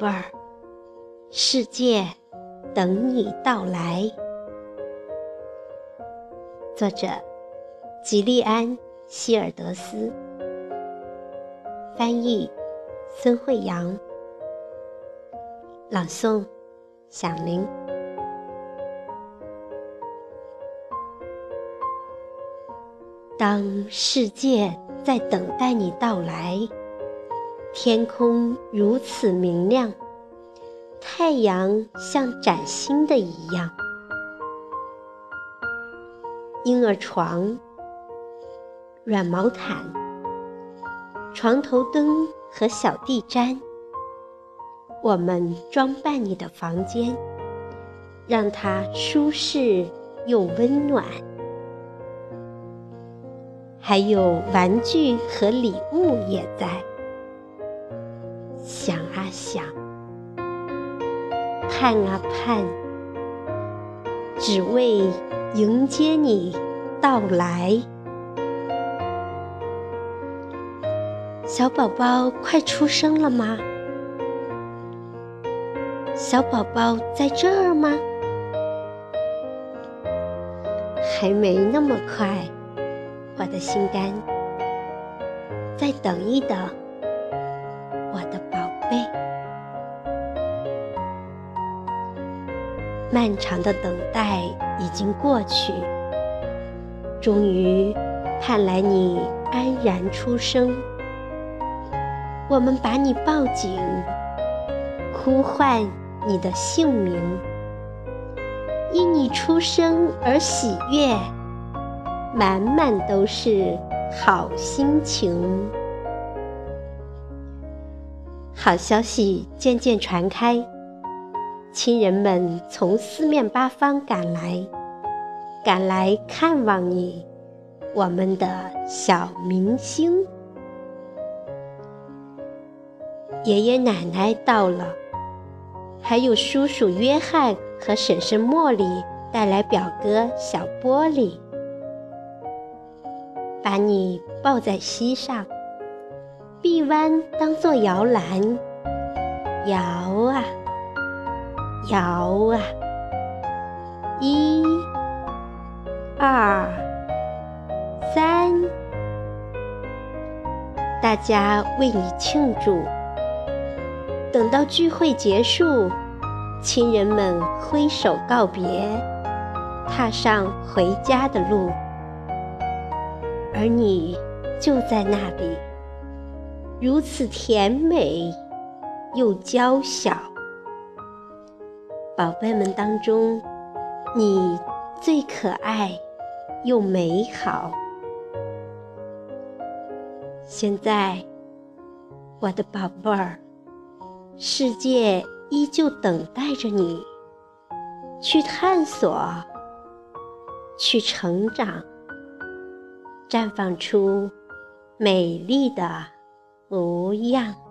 贝儿世界等你到来。作者：吉利安·希尔德斯，翻译：孙慧阳，朗诵：响铃。当世界在等待你到来，天空如此明亮。太阳像崭新的一样，婴儿床、软毛毯、床头灯和小地毡，我们装扮你的房间，让它舒适又温暖。还有玩具和礼物也在，想啊想。盼啊盼，只为迎接你到来。小宝宝快出生了吗？小宝宝在这儿吗？还没那么快，我的心肝，再等一等，贝。漫长的等待已经过去，终于盼来你安然出生。我们把你抱紧，呼唤你的姓名，因你出生而喜悦，满满都是好心情。好消息渐渐传开。亲人们从四面八方赶来，赶来看望你，我们的小明星。爷爷奶奶到了，还有叔叔约翰和婶婶茉莉带来表哥小玻璃，把你抱在膝上，臂弯当作摇篮，摇啊。摇啊，一、二、三，大家为你庆祝。等到聚会结束，亲人们挥手告别，踏上回家的路，而你就在那里，如此甜美又娇小。宝贝们当中，你最可爱又美好。现在，我的宝贝儿，世界依旧等待着你，去探索，去成长，绽放出美丽的不要。